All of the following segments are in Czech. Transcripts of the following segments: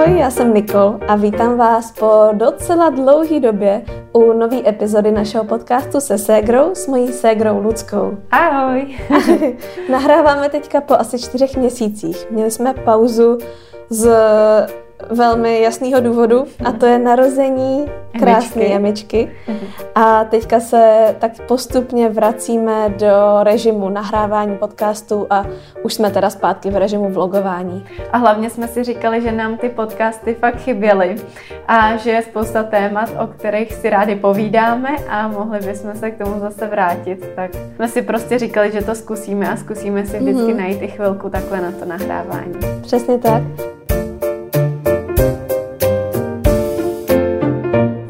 Ahoj, já jsem Nikol a vítám vás po docela dlouhé době u nové epizody našeho podcastu se ségrou, s mojí ségrou Ludskou. Ahoj. Nahráváme teďka po asi čtyřech měsících. Měli jsme pauzu z velmi jasného důvodu a to je narození krásné jemičky. A teďka se tak postupně vracíme do režimu nahrávání podcastů a už jsme teda zpátky v režimu vlogování. A hlavně jsme si říkali, že nám ty podcasty fakt chyběly a že je spousta témat, o kterých si rádi povídáme a mohli bychom se k tomu zase vrátit. Tak jsme si prostě říkali, že to zkusíme a zkusíme si vždycky mm-hmm. najít i chvilku takhle na to nahrávání. Přesně tak.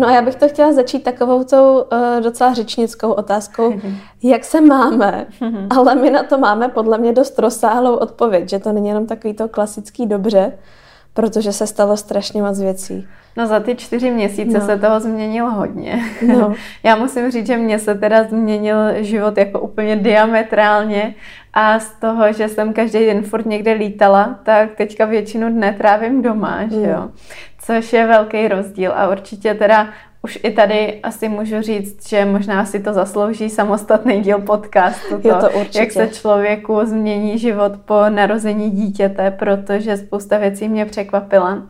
No a já bych to chtěla začít takovou tou uh, docela řečnickou otázkou, jak se máme, ale my na to máme podle mě dost rozsáhlou odpověď, že to není jenom takový to klasický dobře, protože se stalo strašně moc věcí. No za ty čtyři měsíce no. se toho změnilo hodně. No. Já musím říct, že mně se teda změnil život jako úplně diametrálně a z toho, že jsem každý den furt někde lítala, tak teďka většinu dne trávím doma, že jo. Mm což je velký rozdíl a určitě teda už i tady asi můžu říct, že možná si to zaslouží samostatný díl podcastu, to, to jak se člověku změní život po narození dítěte, protože spousta věcí mě překvapila.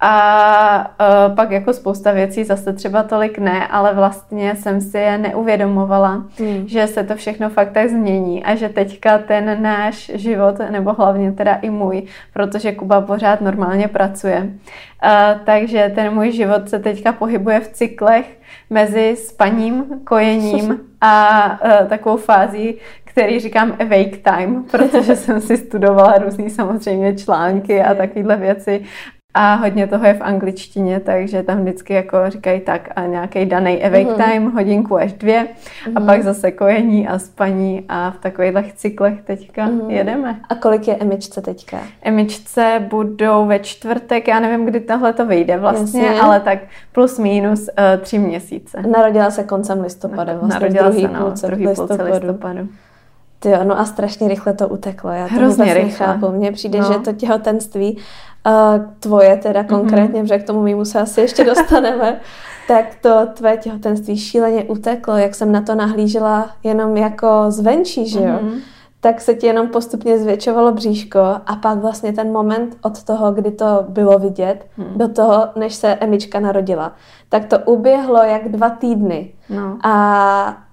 A uh, pak jako spousta věcí zase třeba tolik ne, ale vlastně jsem si je neuvědomovala, hmm. že se to všechno fakt tak změní a že teďka ten náš život, nebo hlavně teda i můj, protože Kuba pořád normálně pracuje, uh, takže ten můj život se teďka pohybuje v cyklech mezi spaním, kojením a uh, takovou fází, který říkám awake time, protože jsem si studovala různý samozřejmě články a takovéhle věci a hodně toho je v angličtině, takže tam vždycky jako říkají tak a nějaký daný awake mm. time, hodinku až dvě mm. a mhm. pak zase kojení a spaní a v takových cyklech teďka mm. jedeme. A kolik je emičce teďka? Emičce budou ve čtvrtek, já nevím, kdy tohle to vyjde vlastně, Jasně. ale tak plus minus uh, tři měsíce. Narodila se koncem listopadu, vlastně Narodila druhý se, no, půlce, druhý listopadu. půlce listopadu. Ty jo, no a strašně rychle to uteklo. Já to Hrozně rychle. chápu. Mně přijde, no. že to těhotenství uh, tvoje teda mhm. konkrétně, mm-hmm. protože k tomu mýmu se asi ještě dostaneme, tak to tvé těhotenství šíleně uteklo, jak jsem na to nahlížela jenom jako zvenčí, že jo? Mm-hmm. Tak se ti jenom postupně zvětšovalo bříško a pak vlastně ten moment od toho, kdy to bylo vidět, mm. do toho, než se Emička narodila, tak to uběhlo jak dva týdny. No. A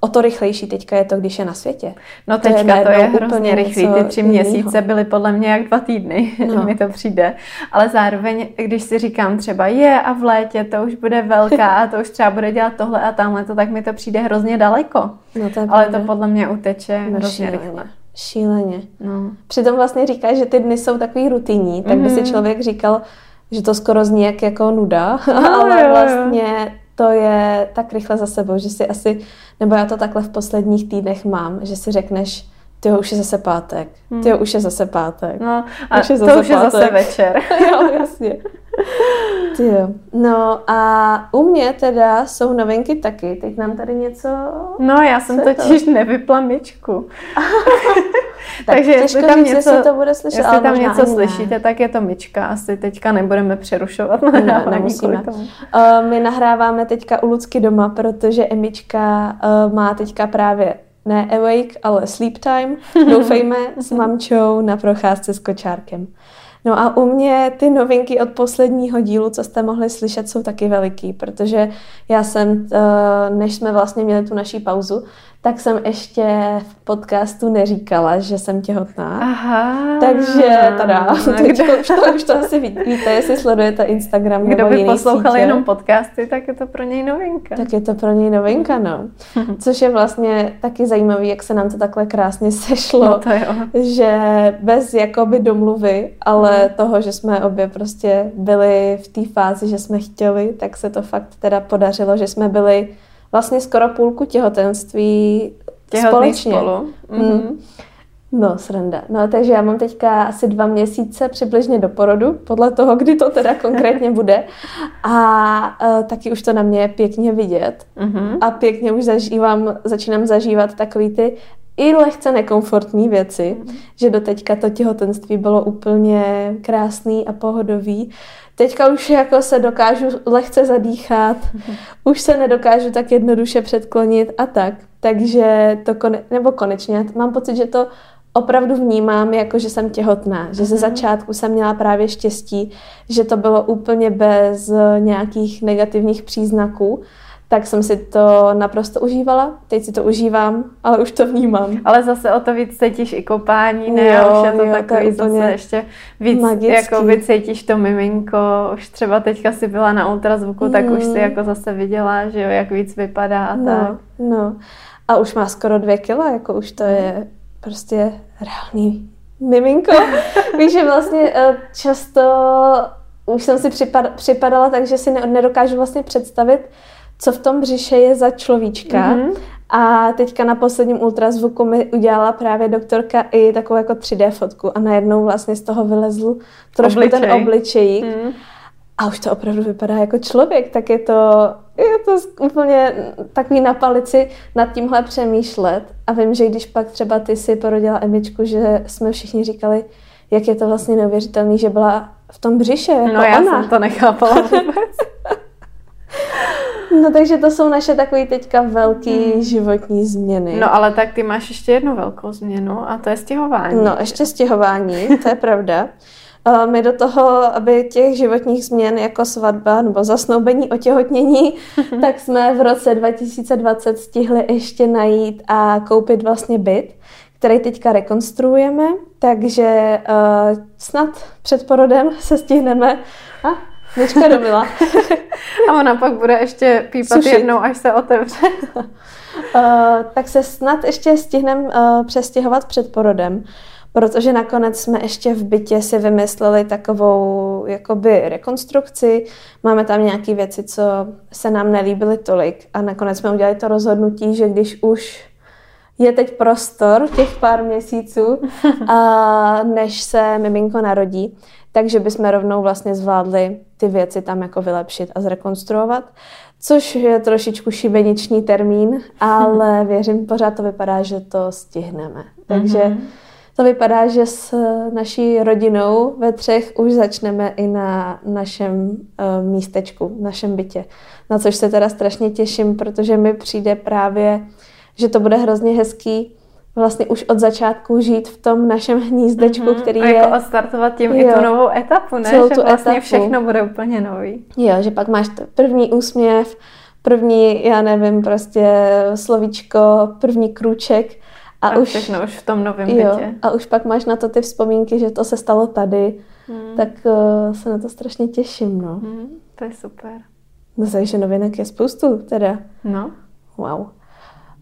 o to rychlejší teďka je to, když je na světě. No to teďka je to je hrozně rychlý. Ty tři měsíce byly podle mě jak dva týdny, no. mi to přijde. Ale zároveň, když si říkám třeba je a v létě to už bude velká a to už třeba bude dělat tohle a tamhle, to tak mi to přijde hrozně daleko. No to Ale to podle mě uteče no, hrozně šíleně. rychle. Šíleně. No. Přitom vlastně říká, že ty dny jsou takový rutinní, tak mm-hmm. by si mhm. člověk říkal, že to skoro zní jak jako nuda, no, ale jo, vlastně to je tak rychle za sebou, že si asi, nebo já to takhle v posledních týdnech mám, že si řekneš, ty už je zase pátek, ty už je zase pátek. No a už je zase to už pátek. je zase večer. jo, jasně. Tyjo. No a u mě teda jsou novinky taky. Teď nám tady něco... No já jsem totiž to? nevypla myčku. tak Takže jestli tam něco, to bude slyšet, jestli tam něco slyšíte, ne. tak je to myčka. Asi teďka nebudeme přerušovat ne, nemusíme. Uh, my nahráváme teďka u Lucky doma, protože Emička uh, má teďka právě ne awake, ale sleep time. Doufejme s mamčou na procházce s kočárkem. No a u mě ty novinky od posledního dílu, co jste mohli slyšet, jsou taky veliký, protože já jsem, eh, než jsme vlastně měli tu naší pauzu, tak jsem ještě v podcastu neříkala, že jsem těhotná. Aha. Takže tada, teď už to, už to asi víte, jestli sledujete Instagram Kdo nebo by poslouchal sítě. jenom podcasty, tak je to pro něj novinka. Tak je to pro něj novinka, no. Což je vlastně taky zajímavé, jak se nám to takhle krásně sešlo. No to jo. Že bez jakoby domluvy, ale toho, že jsme obě prostě byli v té fázi, že jsme chtěli, tak se to fakt teda podařilo, že jsme byli vlastně skoro půlku těhotenství Těhotný společně. spolu. Mm-hmm. Mm. No, sranda. No, takže já mám teďka asi dva měsíce přibližně do porodu, podle toho, kdy to teda konkrétně bude. A uh, taky už to na mě je pěkně vidět. Mm-hmm. A pěkně už zažívám, začínám zažívat takový ty i lehce nekomfortní věci, mm. že do teďka to těhotenství bylo úplně krásný a pohodový. Teďka už jako se dokážu lehce zadýchat, mm. už se nedokážu tak jednoduše předklonit a tak. Takže to kone, nebo konečně, mám pocit, že to opravdu vnímám, jako že jsem těhotná, že ze mhm. začátku jsem měla právě štěstí, že to bylo úplně bez nějakých negativních příznaků, tak jsem si to naprosto užívala. Teď si to užívám, ale už to vnímám. Ale zase o to víc cítíš i kopání, ne? Jo, už je to jo, takový to je zase ještě víc, magický. jako by cítíš to miminko, už třeba teďka si byla na ultrazvuku, mm. tak už si mm. jako zase viděla, že jo, jak víc vypadá a no, tak. No, a už má skoro dvě kila, jako už to je prostě reálný miminko. Víš, že vlastně eh, často už jsem si připadala tak, že si nedokážu vlastně představit, co v tom břiše je za človíčka. Mm-hmm. A teďka na posledním ultrazvuku mi udělala právě doktorka i takovou jako 3D fotku a najednou vlastně z toho vylezl trošku Obličej. ten obličejík. Mm. A už to opravdu vypadá jako člověk, tak je to, je to úplně takový na palici nad tímhle přemýšlet. A vím, že když pak třeba ty si porodila Emičku, že jsme všichni říkali, jak je to vlastně neuvěřitelný, že byla v tom břiše jako No já ona. jsem to nechápala vůbec. No takže to jsou naše takové teďka velké hmm. životní změny. No ale tak ty máš ještě jednu velkou změnu a to je stěhování. No ještě stěhování, to je pravda. My do toho, aby těch životních změn jako svatba nebo zasnoubení, otěhotnění, tak jsme v roce 2020 stihli ještě najít a koupit vlastně byt, který teďka rekonstruujeme, takže uh, snad před porodem se stihneme a Dneška domila. a ona pak bude ještě pípat Sušit. jednou, až se otevře. uh, tak se snad ještě stihneme uh, přestěhovat před porodem, protože nakonec jsme ještě v bytě si vymysleli takovou jakoby rekonstrukci. Máme tam nějaké věci, co se nám nelíbily tolik a nakonec jsme udělali to rozhodnutí, že když už je teď prostor těch pár měsíců, a než se miminko narodí, takže bychom rovnou vlastně zvládli ty věci tam jako vylepšit a zrekonstruovat, což je trošičku šibeniční termín, ale věřím, pořád to vypadá, že to stihneme. Takže mm-hmm. to vypadá, že s naší rodinou ve třech už začneme i na našem uh, místečku, našem bytě. Na což se teda strašně těším, protože mi přijde právě, že to bude hrozně hezký, vlastně už od začátku žít v tom našem hnízdečku, mm-hmm. který a je... jako odstartovat tím jo, i tu novou etapu, ne? Celou že tu vlastně etapu. všechno bude úplně nový. Jo, že pak máš první úsměv, první, já nevím, prostě slovíčko, první krůček. A, a už všechno už v tom novém jo, bytě. A už pak máš na to ty vzpomínky, že to se stalo tady. Mm. Tak uh, se na to strašně těším, no. Mm, to je super. No, takže novinek je spoustu, teda. No. Wow.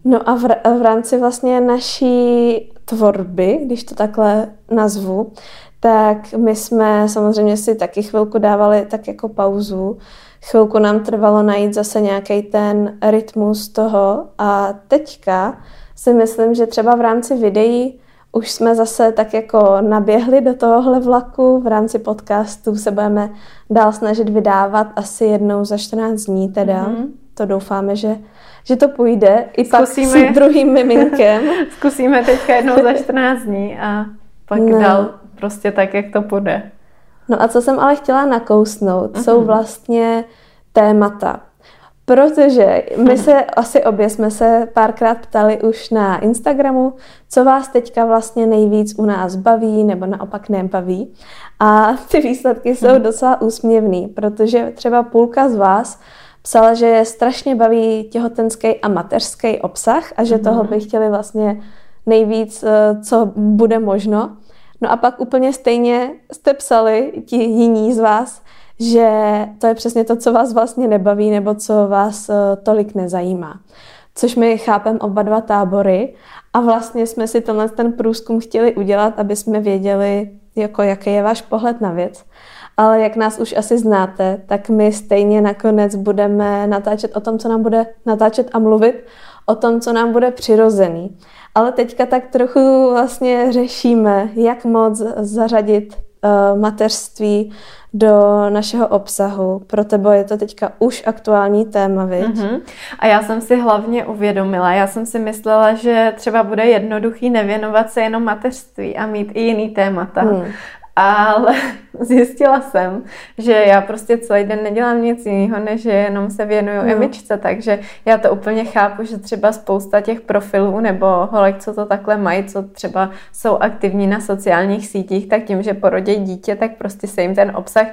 No a v, v rámci vlastně naší tvorby, když to takhle nazvu, tak my jsme samozřejmě si taky chvilku dávali tak jako pauzu. Chvilku nám trvalo najít zase nějaký ten rytmus toho a teďka si myslím, že třeba v rámci videí už jsme zase tak jako naběhli do tohohle vlaku. V rámci podcastu se budeme dál snažit vydávat asi jednou za 14 dní teda. Mm-hmm. To doufáme, že že to půjde i Zkusíme. pak s druhým miminkem. Zkusíme teďka jednou za 14 dní a pak no. dál prostě tak, jak to půjde. No a co jsem ale chtěla nakousnout, uh-huh. jsou vlastně témata. Protože my se asi obě jsme se párkrát ptali už na Instagramu, co vás teďka vlastně nejvíc u nás baví nebo naopak nebaví. A ty výsledky jsou mhm. docela úsměvný, protože třeba půlka z vás psala, že je strašně baví těhotenský a mateřský obsah a že mm-hmm. toho by chtěli vlastně nejvíc, eh, co bude možno. No a pak úplně stejně jste psali, ti jiní z vás, že to je přesně to, co vás vlastně nebaví nebo co vás eh, tolik nezajímá. Což my chápem oba dva tábory a vlastně jsme si tenhle ten průzkum chtěli udělat, aby jsme věděli, jako jaký je váš pohled na věc ale jak nás už asi znáte, tak my stejně nakonec budeme natáčet o tom, co nám bude natáčet a mluvit o tom, co nám bude přirozený. Ale teďka tak trochu vlastně řešíme, jak moc zařadit uh, mateřství do našeho obsahu. Pro tebe je to teďka už aktuální téma, viď? Mm-hmm. A já jsem si hlavně uvědomila, já jsem si myslela, že třeba bude jednoduchý nevěnovat se jenom mateřství a mít i jiný témata. Mm ale zjistila jsem, že já prostě celý den nedělám nic jiného, než že jenom se věnuju no. emičce, takže já to úplně chápu, že třeba spousta těch profilů nebo holek, co to takhle mají, co třeba jsou aktivní na sociálních sítích, tak tím, že porodí dítě, tak prostě se jim ten obsah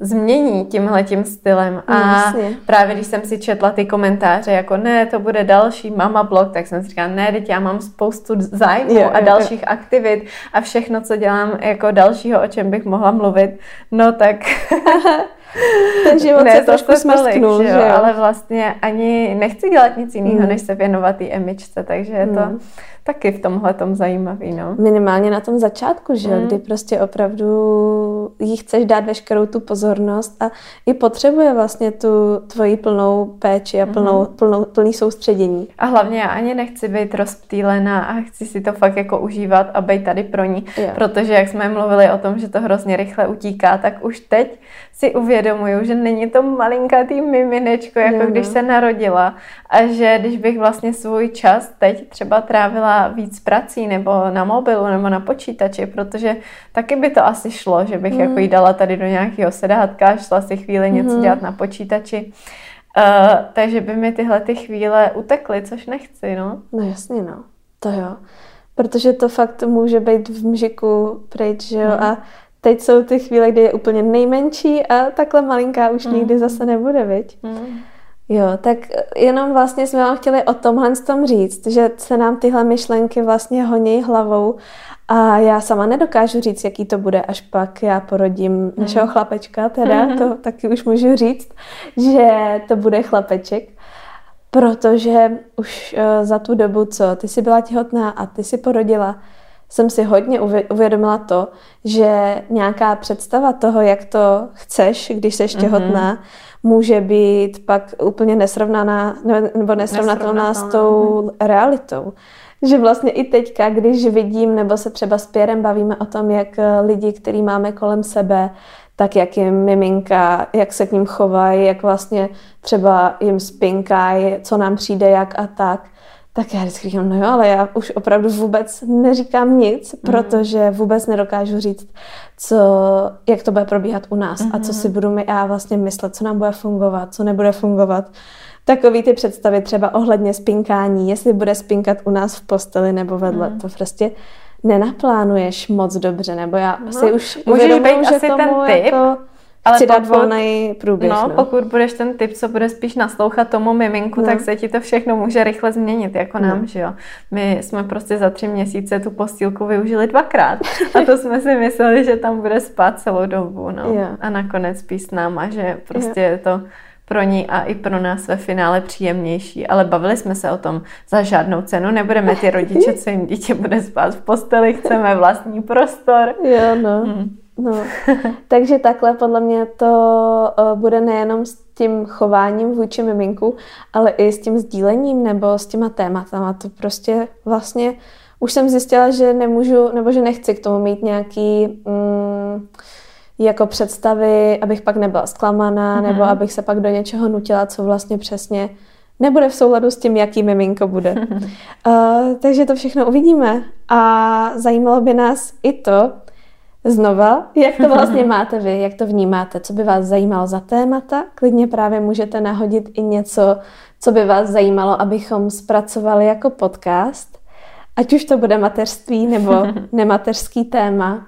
změní tímhle tím stylem. A no, právě když jsem si četla ty komentáře, jako ne, to bude další mama blog, tak jsem si říkala, ne, teď já mám spoustu zájmů a dalších je. aktivit a všechno, co dělám jako dalšího, o čem bych mohla mluvit, no tak... Ten život ne, se trošku smrsknul, že jo? Ale vlastně ani nechci dělat nic jiného, mm. než se věnovat té emičce, takže je to... Mm taky v tomhle tom zajímavý, no. Minimálně na tom začátku, že mm. kdy prostě opravdu jí chceš dát veškerou tu pozornost a i potřebuje vlastně tu tvoji plnou péči a plnou, mm. plnou, plný soustředění. A hlavně já ani nechci být rozptýlená a chci si to fakt jako užívat a být tady pro ní, yeah. protože jak jsme mluvili o tom, že to hrozně rychle utíká, tak už teď si uvědomuju, že není to malinkatý miminečko, jako jo, když no. se narodila a že když bych vlastně svůj čas teď třeba trávila víc prací nebo na mobilu nebo na počítači, protože taky by to asi šlo, že bych mm. jako jí dala tady do nějakého sedátka, šla si chvíli něco mm. dělat na počítači. Uh, takže by mi tyhle ty chvíle utekly, což nechci, no. No jasně, no. To jo. Protože to fakt může být v mžiku pryč, že jo, mm. a teď jsou ty chvíle, kdy je úplně nejmenší a takhle malinká už mm. nikdy zase nebude, viď? Mm. Jo, tak jenom vlastně jsme vám chtěli o tomhle tom říct, že se nám tyhle myšlenky vlastně honí hlavou a já sama nedokážu říct, jaký to bude, až pak já porodím mm. našeho chlapečka, teda mm. to taky už můžu říct, že to bude chlapeček, protože už uh, za tu dobu, co ty jsi byla těhotná a ty si porodila, jsem si hodně uvědomila to, že nějaká představa toho, jak to chceš, když jsi mhm. těhotná, mm-hmm. může být pak úplně nesrovnaná nebo nesrovnatelná s tou realitou. Že vlastně i teďka, když vidím nebo se třeba s Pěrem bavíme o tom, jak eh, lidi, který máme kolem sebe, tak jak jim miminka, jak se k ním chovají, jak vlastně třeba jim spinkají, co nám přijde, jak a tak, tak já vždycky říkám, no jo, ale já už opravdu vůbec neříkám nic, mm. protože vůbec nedokážu říct, co, jak to bude probíhat u nás mm. a co mhm. si budu mi já vlastně myslet, co nám bude fungovat, co nebude fungovat. Takový ty představy třeba ohledně spinkání, jestli bude spinkat u nás v posteli nebo vedle, mm. to prostě nenaplánuješ moc dobře, nebo já no, si už být že asi tomu ten typ, jako ale chci pokud, dát volný průběh. No, no, pokud budeš ten typ, co bude spíš naslouchat tomu miminku, no. tak se ti to všechno může rychle změnit, jako no. nám, že jo. My jsme prostě za tři měsíce tu postýlku využili dvakrát a to jsme si mysleli, že tam bude spát celou dobu, no. Jo. A nakonec spíš s náma, že prostě jo. je to pro ní a i pro nás ve finále příjemnější. Ale bavili jsme se o tom za žádnou cenu. Nebudeme ty rodiče, co jim dítě bude spát v posteli, chceme vlastní prostor. Jo, no. Hmm. No, takže takhle podle mě to uh, bude nejenom s tím chováním vůči miminku, ale i s tím sdílením nebo s těma tématama. To prostě vlastně už jsem zjistila, že nemůžu, nebo že nechci k tomu mít nějaký mm, jako představy, abych pak nebyla zklamaná, mm-hmm. nebo abych se pak do něčeho nutila, co vlastně přesně nebude v souladu s tím, jaký miminko bude. uh, takže to všechno uvidíme. A zajímalo by nás i to, znova, jak to vlastně máte vy, jak to vnímáte, co by vás zajímalo za témata. Klidně právě můžete nahodit i něco, co by vás zajímalo, abychom zpracovali jako podcast, ať už to bude mateřství nebo nemateřský téma,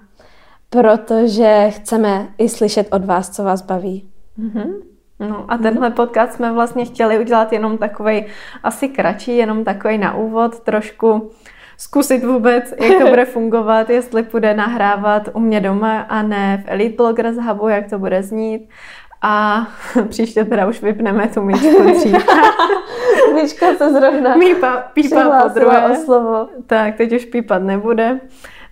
protože chceme i slyšet od vás, co vás baví. Mm-hmm. No a tenhle podcast jsme vlastně chtěli udělat jenom takový asi kratší, jenom takový na úvod, trošku zkusit vůbec, jak to bude fungovat, jestli bude nahrávat u mě doma a ne v Elite Bloggers Hubu, jak to bude znít. A příště teda už vypneme tu myčku dřív. Myčka se zrovna Mípa, pípa po druhé. o slovo. Tak, teď už pípat nebude.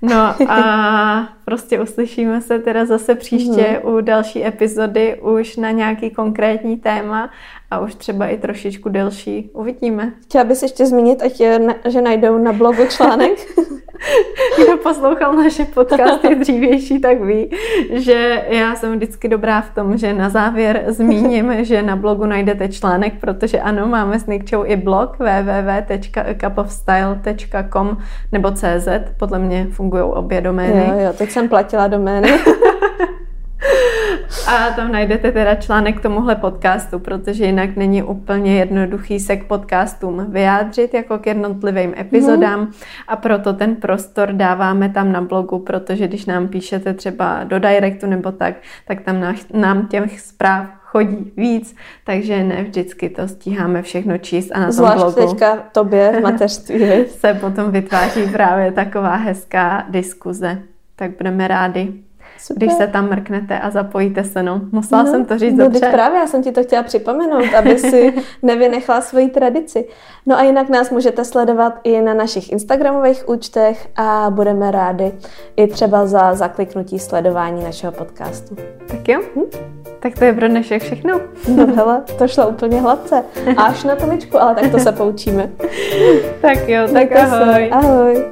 No a prostě uslyšíme se teda zase příště mm. u další epizody už na nějaký konkrétní téma a už třeba i trošičku delší. Uvidíme. Chtěla bys ještě zmínit, ať je, že najdou na blogu článek? Kdo poslouchal naše podcasty dřívější, tak ví, že já jsem vždycky dobrá v tom, že na závěr zmíním, že na blogu najdete článek, protože ano, máme s Nikčou i blog www.cupofstyle.com nebo CZ, podle mě fungují obě domény. Jo, jo, teď jsem platila domény. A tam najdete teda článek k tomuhle podcastu, protože jinak není úplně jednoduchý se k podcastům vyjádřit jako k jednotlivým epizodám mm. a proto ten prostor dáváme tam na blogu, protože když nám píšete třeba do directu nebo tak, tak tam nám těch zpráv chodí víc, takže ne vždycky to stíháme všechno číst a na tom Zvlášť blogu teďka tobě v mateřství. se potom vytváří právě taková hezká diskuze. Tak budeme rádi. Super. když se tam mrknete a zapojíte se. No. Musela no, jsem to říct no, dobře. právě, já jsem ti to chtěla připomenout, aby si nevynechala svoji tradici. No a jinak nás můžete sledovat i na našich Instagramových účtech a budeme rádi i třeba za zakliknutí sledování našeho podcastu. Tak jo. Hm? Tak to je pro dnešek všechno. No hele, to šlo úplně hladce. Až na tomičku, ale tak to se poučíme. tak jo, tak ahoj. Se. Ahoj.